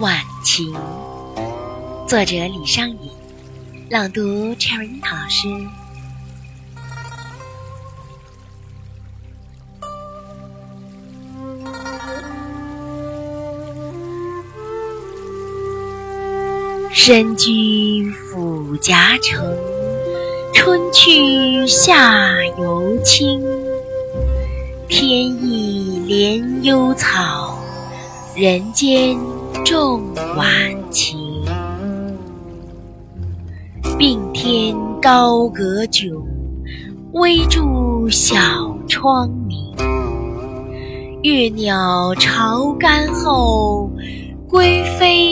晚晴，作者李商隐，朗读 Cherry 樱桃老师。身居府夹城，春去夏犹清。天意怜幽草，人间重晚晴。并天高阁迥，微柱小窗明。月鸟巢干后，归飞。